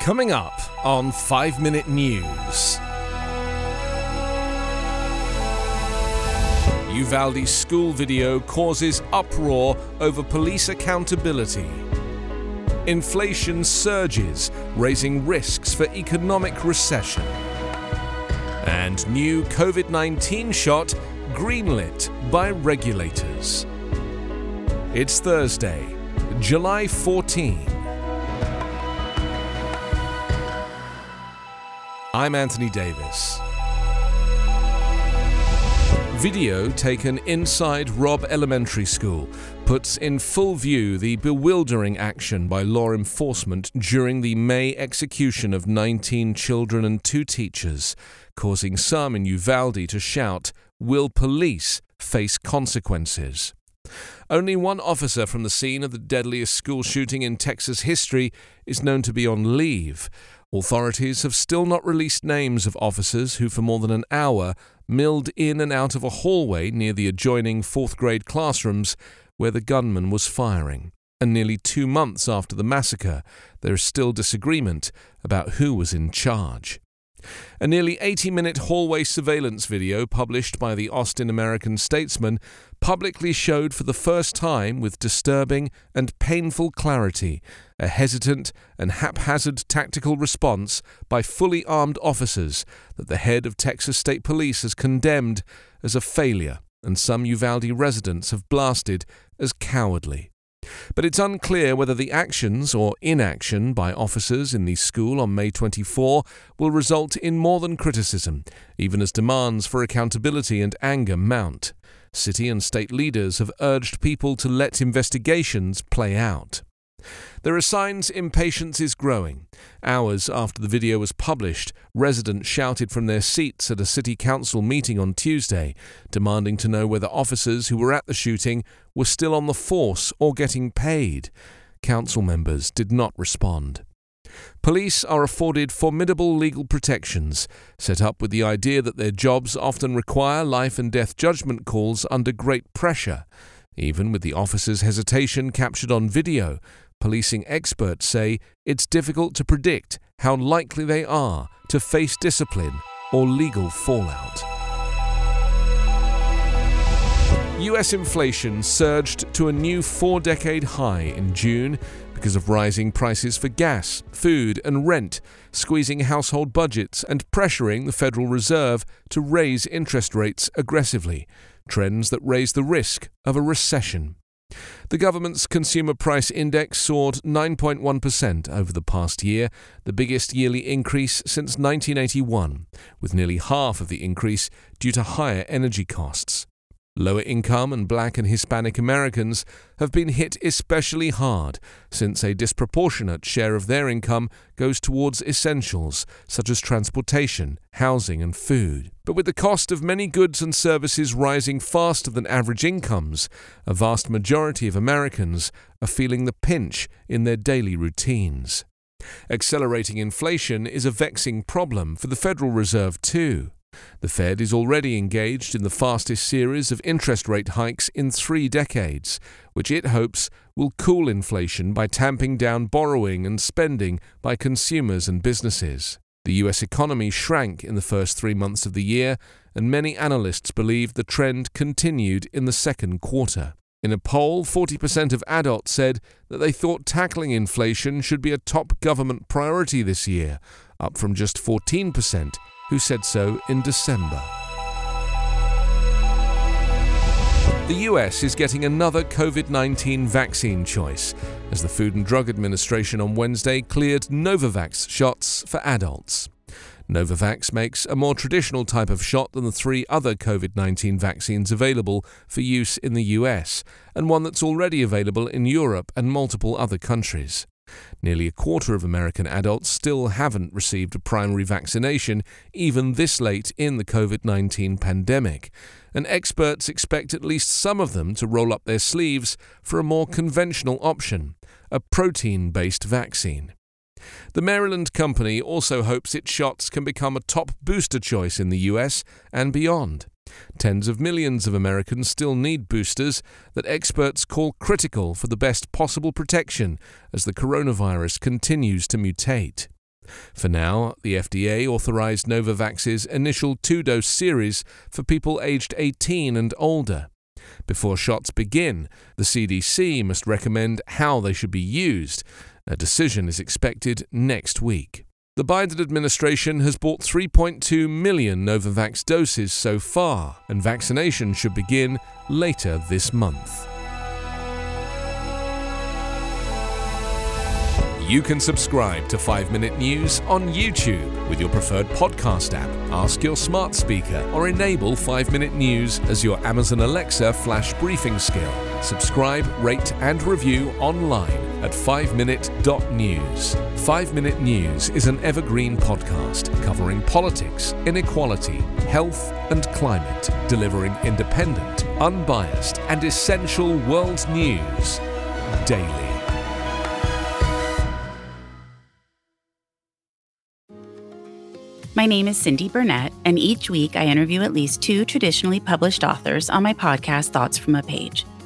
Coming up on 5 Minute News. Uvalde school video causes uproar over police accountability. Inflation surges, raising risks for economic recession. And new COVID 19 shot greenlit by regulators. It's Thursday, July 14. I'm Anthony Davis. Video taken inside Robb Elementary School puts in full view the bewildering action by law enforcement during the May execution of 19 children and two teachers, causing some in Uvalde to shout, Will police face consequences? Only one officer from the scene of the deadliest school shooting in Texas history is known to be on leave. Authorities have still not released names of officers who, for more than an hour, milled in and out of a hallway near the adjoining fourth grade classrooms where the gunman was firing. And nearly two months after the massacre, there is still disagreement about who was in charge. A nearly 80 minute hallway surveillance video published by the Austin American Statesman publicly showed for the first time with disturbing and painful clarity a hesitant and haphazard tactical response by fully armed officers that the head of Texas State Police has condemned as a failure and some Uvalde residents have blasted as cowardly. But it's unclear whether the actions or inaction by officers in the school on May 24 will result in more than criticism, even as demands for accountability and anger mount. City and state leaders have urged people to let investigations play out. There are signs impatience is growing. Hours after the video was published, residents shouted from their seats at a city council meeting on Tuesday, demanding to know whether officers who were at the shooting were still on the force or getting paid. Council members did not respond. Police are afforded formidable legal protections, set up with the idea that their jobs often require life and death judgment calls under great pressure. Even with the officer's hesitation captured on video, Policing experts say it's difficult to predict how likely they are to face discipline or legal fallout. US inflation surged to a new four decade high in June because of rising prices for gas, food, and rent, squeezing household budgets and pressuring the Federal Reserve to raise interest rates aggressively, trends that raise the risk of a recession. The government's consumer price index soared 9.1% over the past year, the biggest yearly increase since 1981, with nearly half of the increase due to higher energy costs. Lower income and black and Hispanic Americans have been hit especially hard since a disproportionate share of their income goes towards essentials such as transportation, housing, and food. But with the cost of many goods and services rising faster than average incomes, a vast majority of Americans are feeling the pinch in their daily routines. Accelerating inflation is a vexing problem for the Federal Reserve, too. The Fed is already engaged in the fastest series of interest rate hikes in three decades, which it hopes will cool inflation by tamping down borrowing and spending by consumers and businesses. The US economy shrank in the first three months of the year, and many analysts believe the trend continued in the second quarter. In a poll, 40% of adults said that they thought tackling inflation should be a top government priority this year, up from just 14% who said so in December. The US is getting another COVID 19 vaccine choice as the Food and Drug Administration on Wednesday cleared Novavax shots for adults. Novavax makes a more traditional type of shot than the three other COVID 19 vaccines available for use in the US, and one that's already available in Europe and multiple other countries. Nearly a quarter of American adults still haven't received a primary vaccination, even this late in the COVID 19 pandemic, and experts expect at least some of them to roll up their sleeves for a more conventional option a protein based vaccine. The Maryland company also hopes its shots can become a top booster choice in the US and beyond. Tens of millions of Americans still need boosters that experts call critical for the best possible protection as the coronavirus continues to mutate. For now, the FDA authorized Novavax's initial two dose series for people aged 18 and older. Before shots begin, the CDC must recommend how they should be used. A decision is expected next week. The Biden administration has bought 3.2 million Novavax doses so far, and vaccination should begin later this month. You can subscribe to 5 Minute News on YouTube with your preferred podcast app. Ask your smart speaker or enable 5 Minute News as your Amazon Alexa flash briefing skill. Subscribe, rate, and review online at 5minute.news. 5 Minute News is an evergreen podcast covering politics, inequality, health, and climate, delivering independent, unbiased, and essential world news daily. My name is Cindy Burnett, and each week I interview at least two traditionally published authors on my podcast, Thoughts from a Page.